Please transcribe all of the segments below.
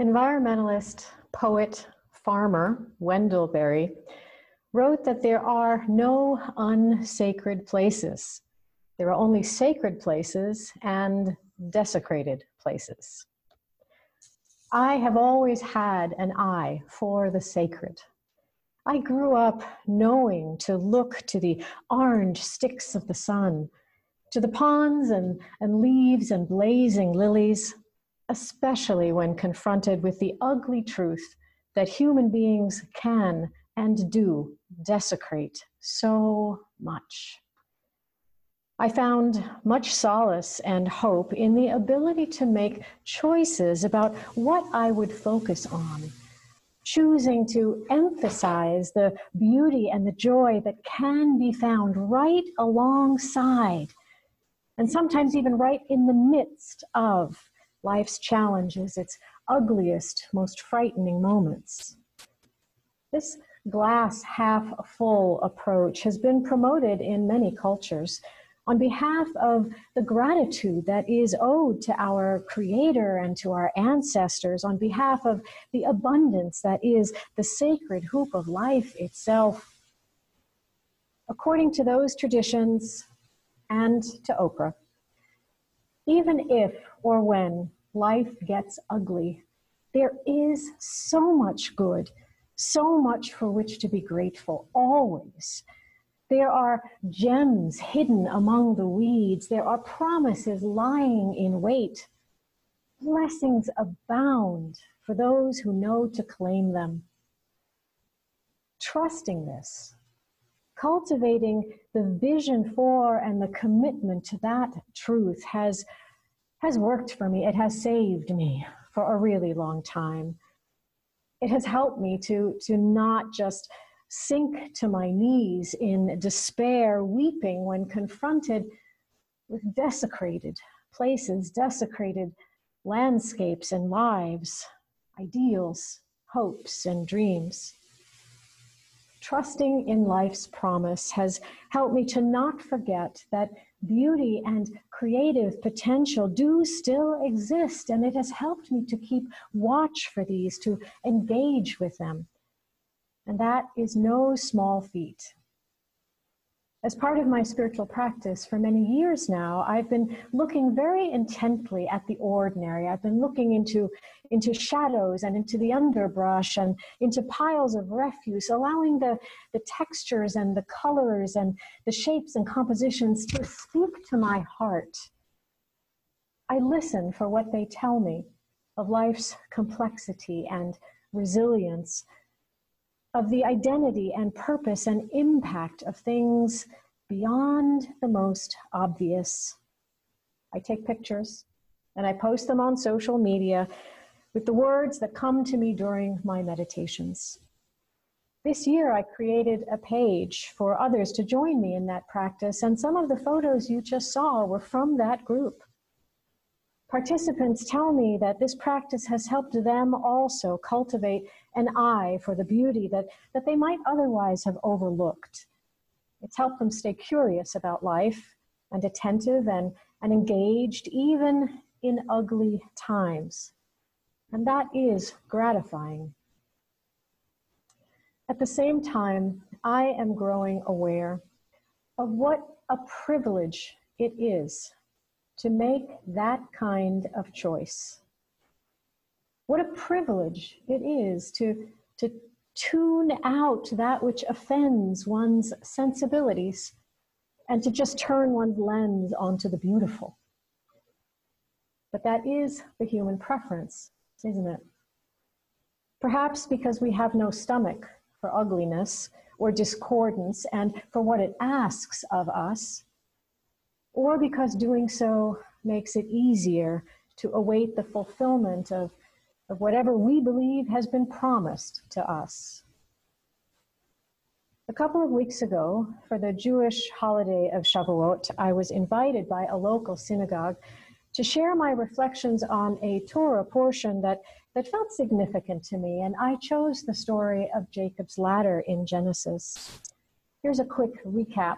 Environmentalist, poet, farmer Wendell Berry wrote that there are no unsacred places. There are only sacred places and desecrated places. I have always had an eye for the sacred. I grew up knowing to look to the orange sticks of the sun, to the ponds and, and leaves and blazing lilies, especially when confronted with the ugly truth that human beings can and do desecrate so much. I found much solace and hope in the ability to make choices about what I would focus on choosing to emphasize the beauty and the joy that can be found right alongside, and sometimes even right in the midst of life's challenges, its ugliest, most frightening moments. This glass half full approach has been promoted in many cultures on behalf of the gratitude that is owed to our Creator and to our ancestors, on behalf of the abundance that is the sacred hoop of life itself. According to those traditions and to Oprah, even if or when life gets ugly, there is so much good, so much for which to be grateful, always. There are gems hidden among the weeds. There are promises lying in wait. Blessings abound for those who know to claim them. Trusting this, cultivating the vision for and the commitment to that truth has, has worked for me. It has saved me for a really long time. It has helped me to, to not just sink to my knees in despair, weeping when confronted with desecrated places, desecrated landscapes and lives, ideals, hopes, and dreams. Trusting in life's promise has helped me to not forget that beauty and creative potential do still exist, and it has helped me to keep watch for these, to engage with them and that is no small feat. As part of my spiritual practice for many years now, I've been looking very intently at the ordinary. I've been looking into, into shadows and into the underbrush and into piles of refuse, allowing the, the textures and the colors and the shapes and compositions to speak to my heart. I listen for what they tell me of life's complexity and resilience of the identity and purpose and impact of things beyond the most obvious. I take pictures and I post them on social media with the words that come to me during my meditations. This year, I created a page for others to join me in that practice, and some of the photos you just saw were from that group. Participants tell me that this practice has helped them also cultivate an eye for the beauty that, that they might otherwise have overlooked. It's helped them stay curious about life and attentive and, and engaged even in ugly times. And that is gratifying. At the same time, I am growing aware of what a privilege it is to make that kind of choice. What a privilege it is to, to tune out that which offends one's sensibilities and to just turn one's lens onto the beautiful. But that is the human preference, isn't it? Perhaps because we have no stomach for ugliness or discordance and for what it asks of us, or because doing so makes it easier to await the fulfillment of, of whatever we believe has been promised to us. A couple of weeks ago, for the Jewish holiday of Shavuot, I was invited by a local synagogue to share my reflections on a Torah portion that, that felt significant to me, and I chose the story of Jacob's ladder in Genesis. Here's a quick recap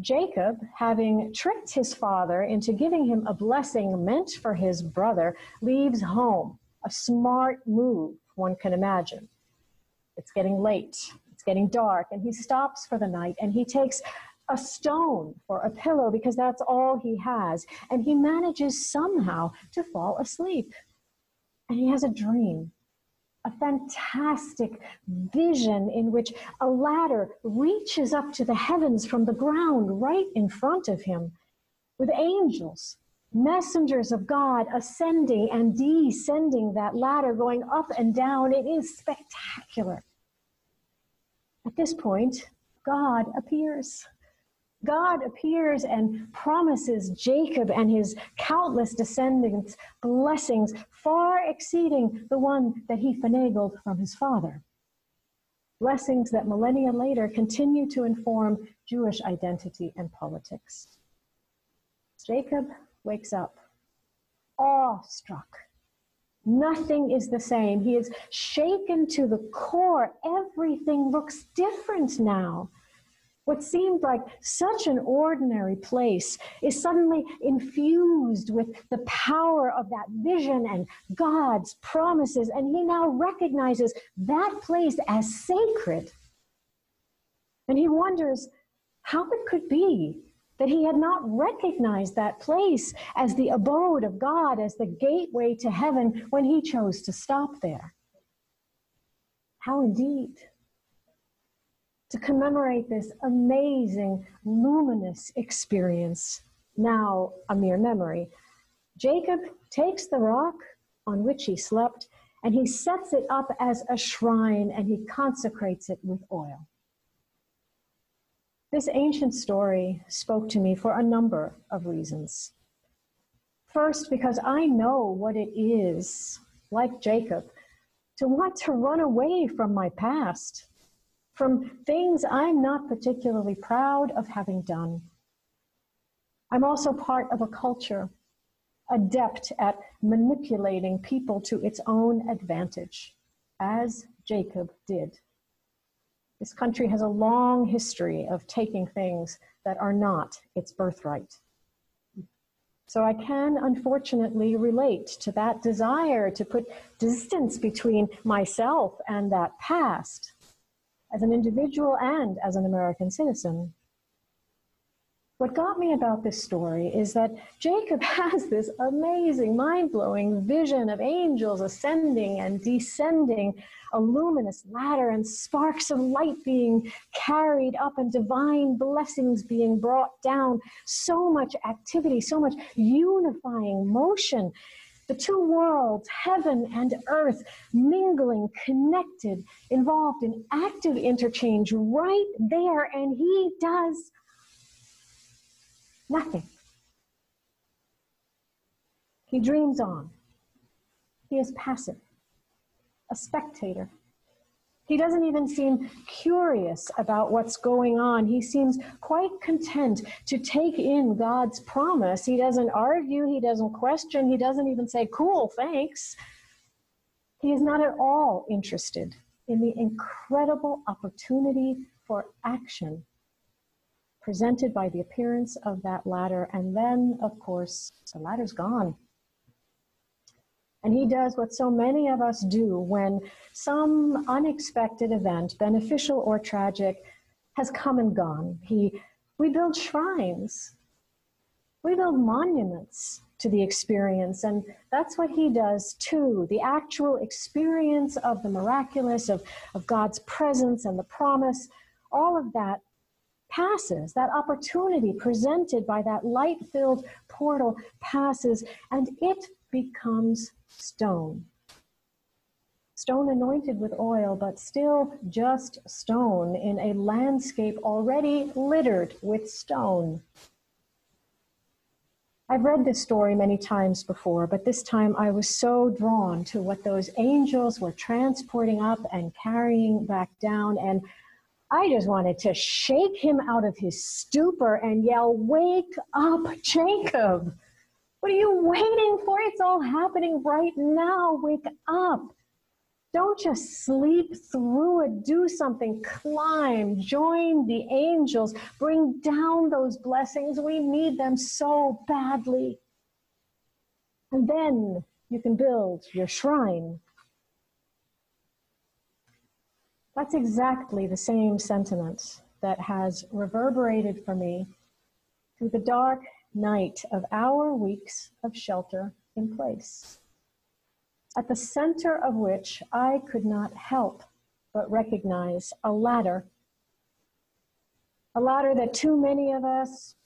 Jacob, having tricked his father into giving him a blessing meant for his brother, leaves home a smart move, one can imagine. It's getting late, it's getting dark, and he stops for the night and he takes a stone for a pillow because that's all he has. And he manages somehow to fall asleep. And he has a dream a fantastic vision in which a ladder reaches up to the heavens from the ground right in front of him with angels, messengers of God ascending and descending that ladder, going up and down. It is spectacular. At this point, God appears. God appears and promises Jacob and his countless descendants blessings far exceeding the one that he finagled from his father. Blessings that millennia later continue to inform Jewish identity and politics. Jacob wakes up, awestruck. Nothing is the same. He is shaken to the core. Everything looks different now. What seemed like such an ordinary place is suddenly infused with the power of that vision and God's promises, and he now recognizes that place as sacred. And he wonders how it could be that he had not recognized that place as the abode of God, as the gateway to heaven when he chose to stop there. How indeed to commemorate this amazing, luminous experience, now a mere memory, Jacob takes the rock on which he slept and he sets it up as a shrine and he consecrates it with oil. This ancient story spoke to me for a number of reasons. First, because I know what it is, like Jacob, to want to run away from my past from things I'm not particularly proud of having done. I'm also part of a culture adept at manipulating people to its own advantage, as Jacob did. This country has a long history of taking things that are not its birthright. So I can unfortunately relate to that desire to put distance between myself and that past as an individual and as an American citizen. What got me about this story is that Jacob has this amazing, mind blowing vision of angels ascending and descending, a luminous ladder, and sparks of light being carried up, and divine blessings being brought down. So much activity, so much unifying motion the two worlds, heaven and earth, mingling, connected, involved in active interchange right there, and he does nothing. He dreams on. He is passive, a spectator he doesn't even seem curious about what's going on. He seems quite content to take in God's promise. He doesn't argue, he doesn't question, he doesn't even say, Cool, thanks. He is not at all interested in the incredible opportunity for action presented by the appearance of that ladder. And then, of course, the ladder's gone. And he does what so many of us do when some unexpected event, beneficial or tragic, has come and gone. He, we build shrines, we build monuments to the experience, and that's what he does too. The actual experience of the miraculous, of, of God's presence and the promise, all of that passes. That opportunity presented by that light filled portal passes, and it becomes stone. Stone anointed with oil, but still just stone in a landscape already littered with stone. I've read this story many times before, but this time I was so drawn to what those angels were transporting up and carrying back down. And I just wanted to shake him out of his stupor and yell, Wake up, Jacob! What are you waiting for? It's all happening right now. Wake up. Don't just sleep through it. Do something. Climb. Join the angels. Bring down those blessings. We need them so badly. And then you can build your shrine. That's exactly the same sentiment that has reverberated for me through the dark night of our weeks of shelter in place, at the center of which I could not help but recognize a ladder. A ladder that too many of us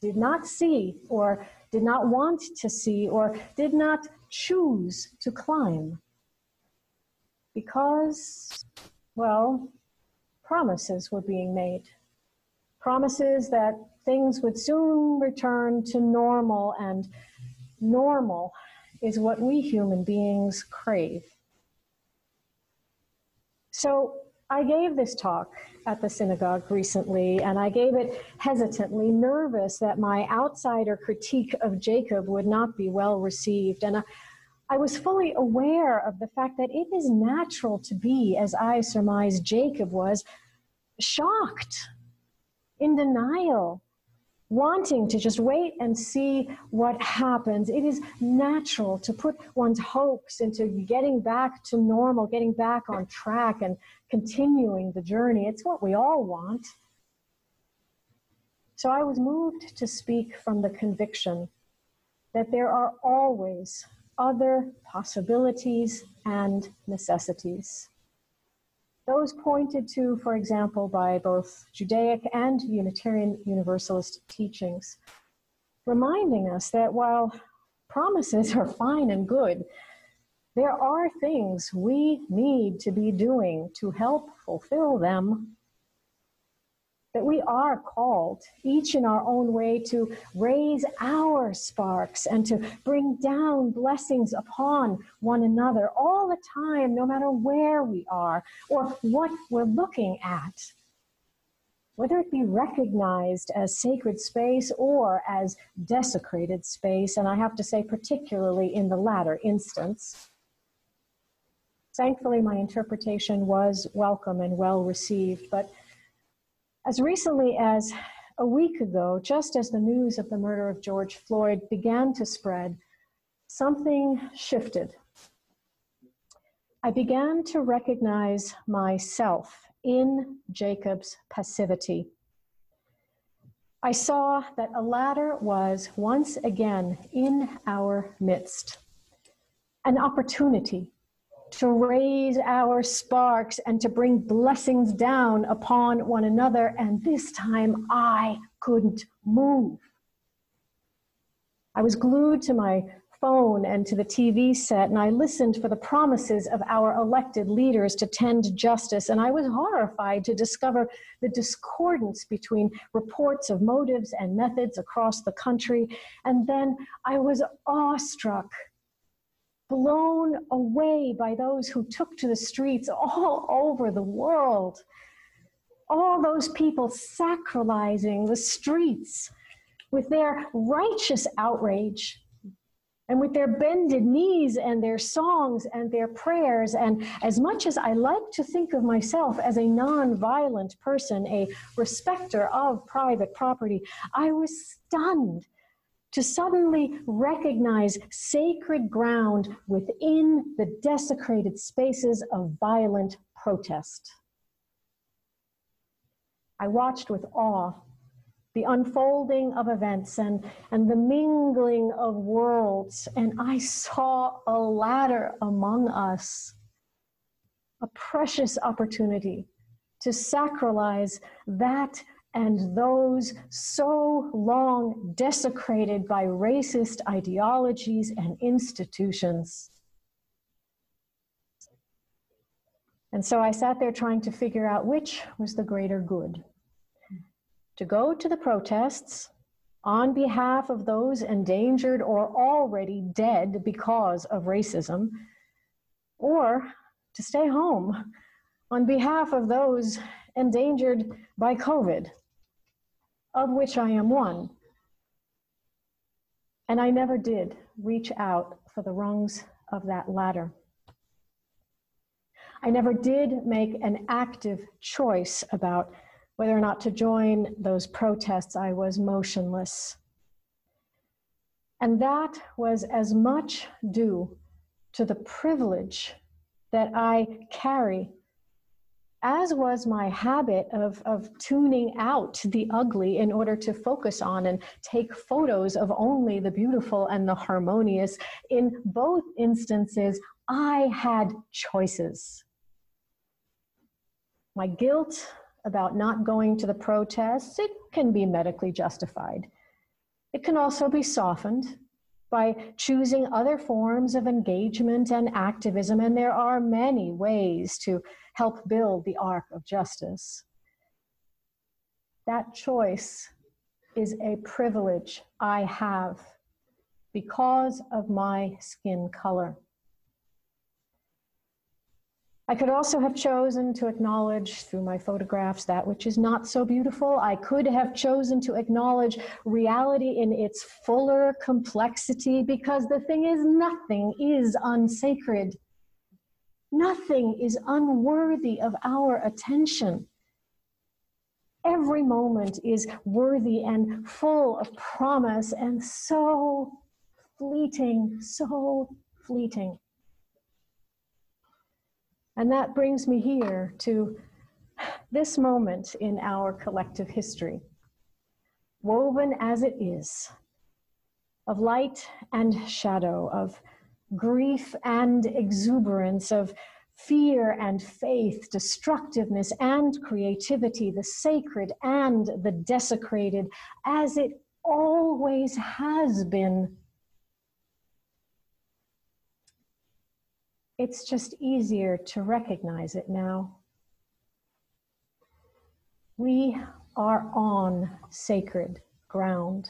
did not see or did not want to see or did not choose to climb. Because, well, promises were being made. Promises that things would soon return to normal, and normal is what we human beings crave. So I gave this talk at the synagogue recently, and I gave it hesitantly, nervous that my outsider critique of Jacob would not be well received. And I was fully aware of the fact that it is natural to be, as I surmise Jacob was, shocked, in denial, wanting to just wait and see what happens. It is natural to put one's hopes into getting back to normal, getting back on track, and continuing the journey. It's what we all want. So I was moved to speak from the conviction that there are always other possibilities and necessities. Those pointed to, for example, by both Judaic and Unitarian Universalist teachings, reminding us that while promises are fine and good, there are things we need to be doing to help fulfill them. That we are called, each in our own way, to raise our sparks and to bring down blessings upon one another all the time, no matter where we are or what we're looking at whether it be recognized as sacred space or as desecrated space, and I have to say, particularly in the latter instance. Thankfully, my interpretation was welcome and well received. But as recently as a week ago, just as the news of the murder of George Floyd began to spread, something shifted. I began to recognize myself in Jacob's passivity. I saw that a ladder was once again in our midst, an opportunity to raise our sparks and to bring blessings down upon one another. And this time I couldn't move. I was glued to my phone and to the TV set, and I listened for the promises of our elected leaders to tend justice. And I was horrified to discover the discordance between reports of motives and methods across the country. And then I was awestruck blown away by those who took to the streets all over the world. All those people sacralizing the streets with their righteous outrage and with their bended knees and their songs and their prayers. And as much as I like to think of myself as a non-violent person, a respecter of private property, I was stunned to suddenly recognize sacred ground within the desecrated spaces of violent protest. I watched with awe the unfolding of events and, and the mingling of worlds, and I saw a ladder among us, a precious opportunity to sacralize that and those so long desecrated by racist ideologies and institutions. And so I sat there trying to figure out which was the greater good. To go to the protests on behalf of those endangered or already dead because of racism, or to stay home on behalf of those endangered by COVID of which I am one. And I never did reach out for the rungs of that ladder. I never did make an active choice about whether or not to join those protests. I was motionless. And that was as much due to the privilege that I carry, as was my habit of, of tuning out the ugly in order to focus on and take photos of only the beautiful and the harmonious. In both instances, I had choices. My guilt about not going to the protests, it can be medically justified. It can also be softened by choosing other forms of engagement and activism, and there are many ways to help build the arc of justice. That choice is a privilege I have because of my skin color. I could also have chosen to acknowledge through my photographs that which is not so beautiful. I could have chosen to acknowledge reality in its fuller complexity because the thing is, nothing is unsacred. Nothing is unworthy of our attention. Every moment is worthy and full of promise and so fleeting, so fleeting. And that brings me here to this moment in our collective history, woven as it is of light and shadow, of grief and exuberance, of fear and faith, destructiveness and creativity, the sacred and the desecrated, as it always has been It's just easier to recognize it now. We are on sacred ground.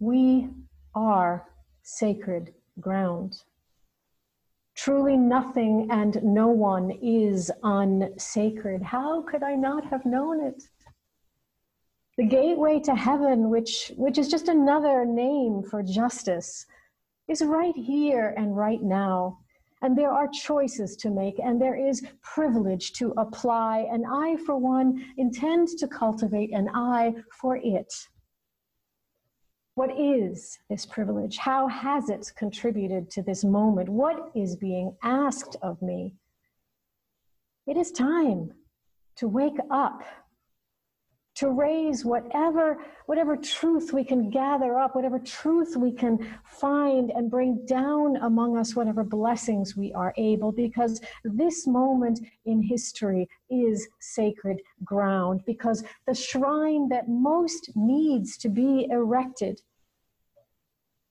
We are sacred ground. Truly, nothing and no one is unsacred. How could I not have known it? The gateway to heaven, which, which is just another name for justice, is right here and right now. And there are choices to make, and there is privilege to apply. And I, for one, intend to cultivate an eye for it. What is this privilege? How has it contributed to this moment? What is being asked of me? It is time to wake up to raise whatever whatever truth we can gather up whatever truth we can find and bring down among us whatever blessings we are able because this moment in history is sacred ground because the shrine that most needs to be erected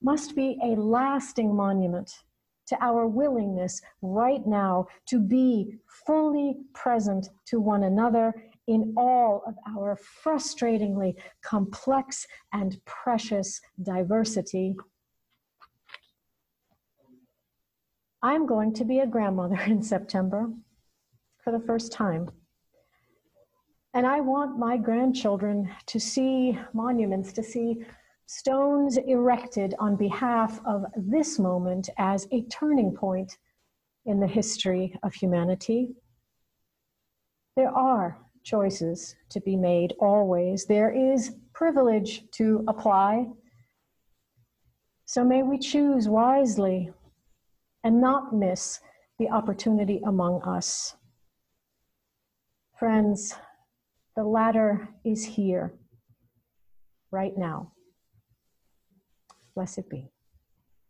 must be a lasting monument to our willingness right now to be fully present to one another in all of our frustratingly complex and precious diversity. I'm going to be a grandmother in September for the first time. And I want my grandchildren to see monuments, to see stones erected on behalf of this moment as a turning point in the history of humanity. There are choices to be made always. There is privilege to apply. So may we choose wisely and not miss the opportunity among us. Friends, the ladder is here right now. Blessed be.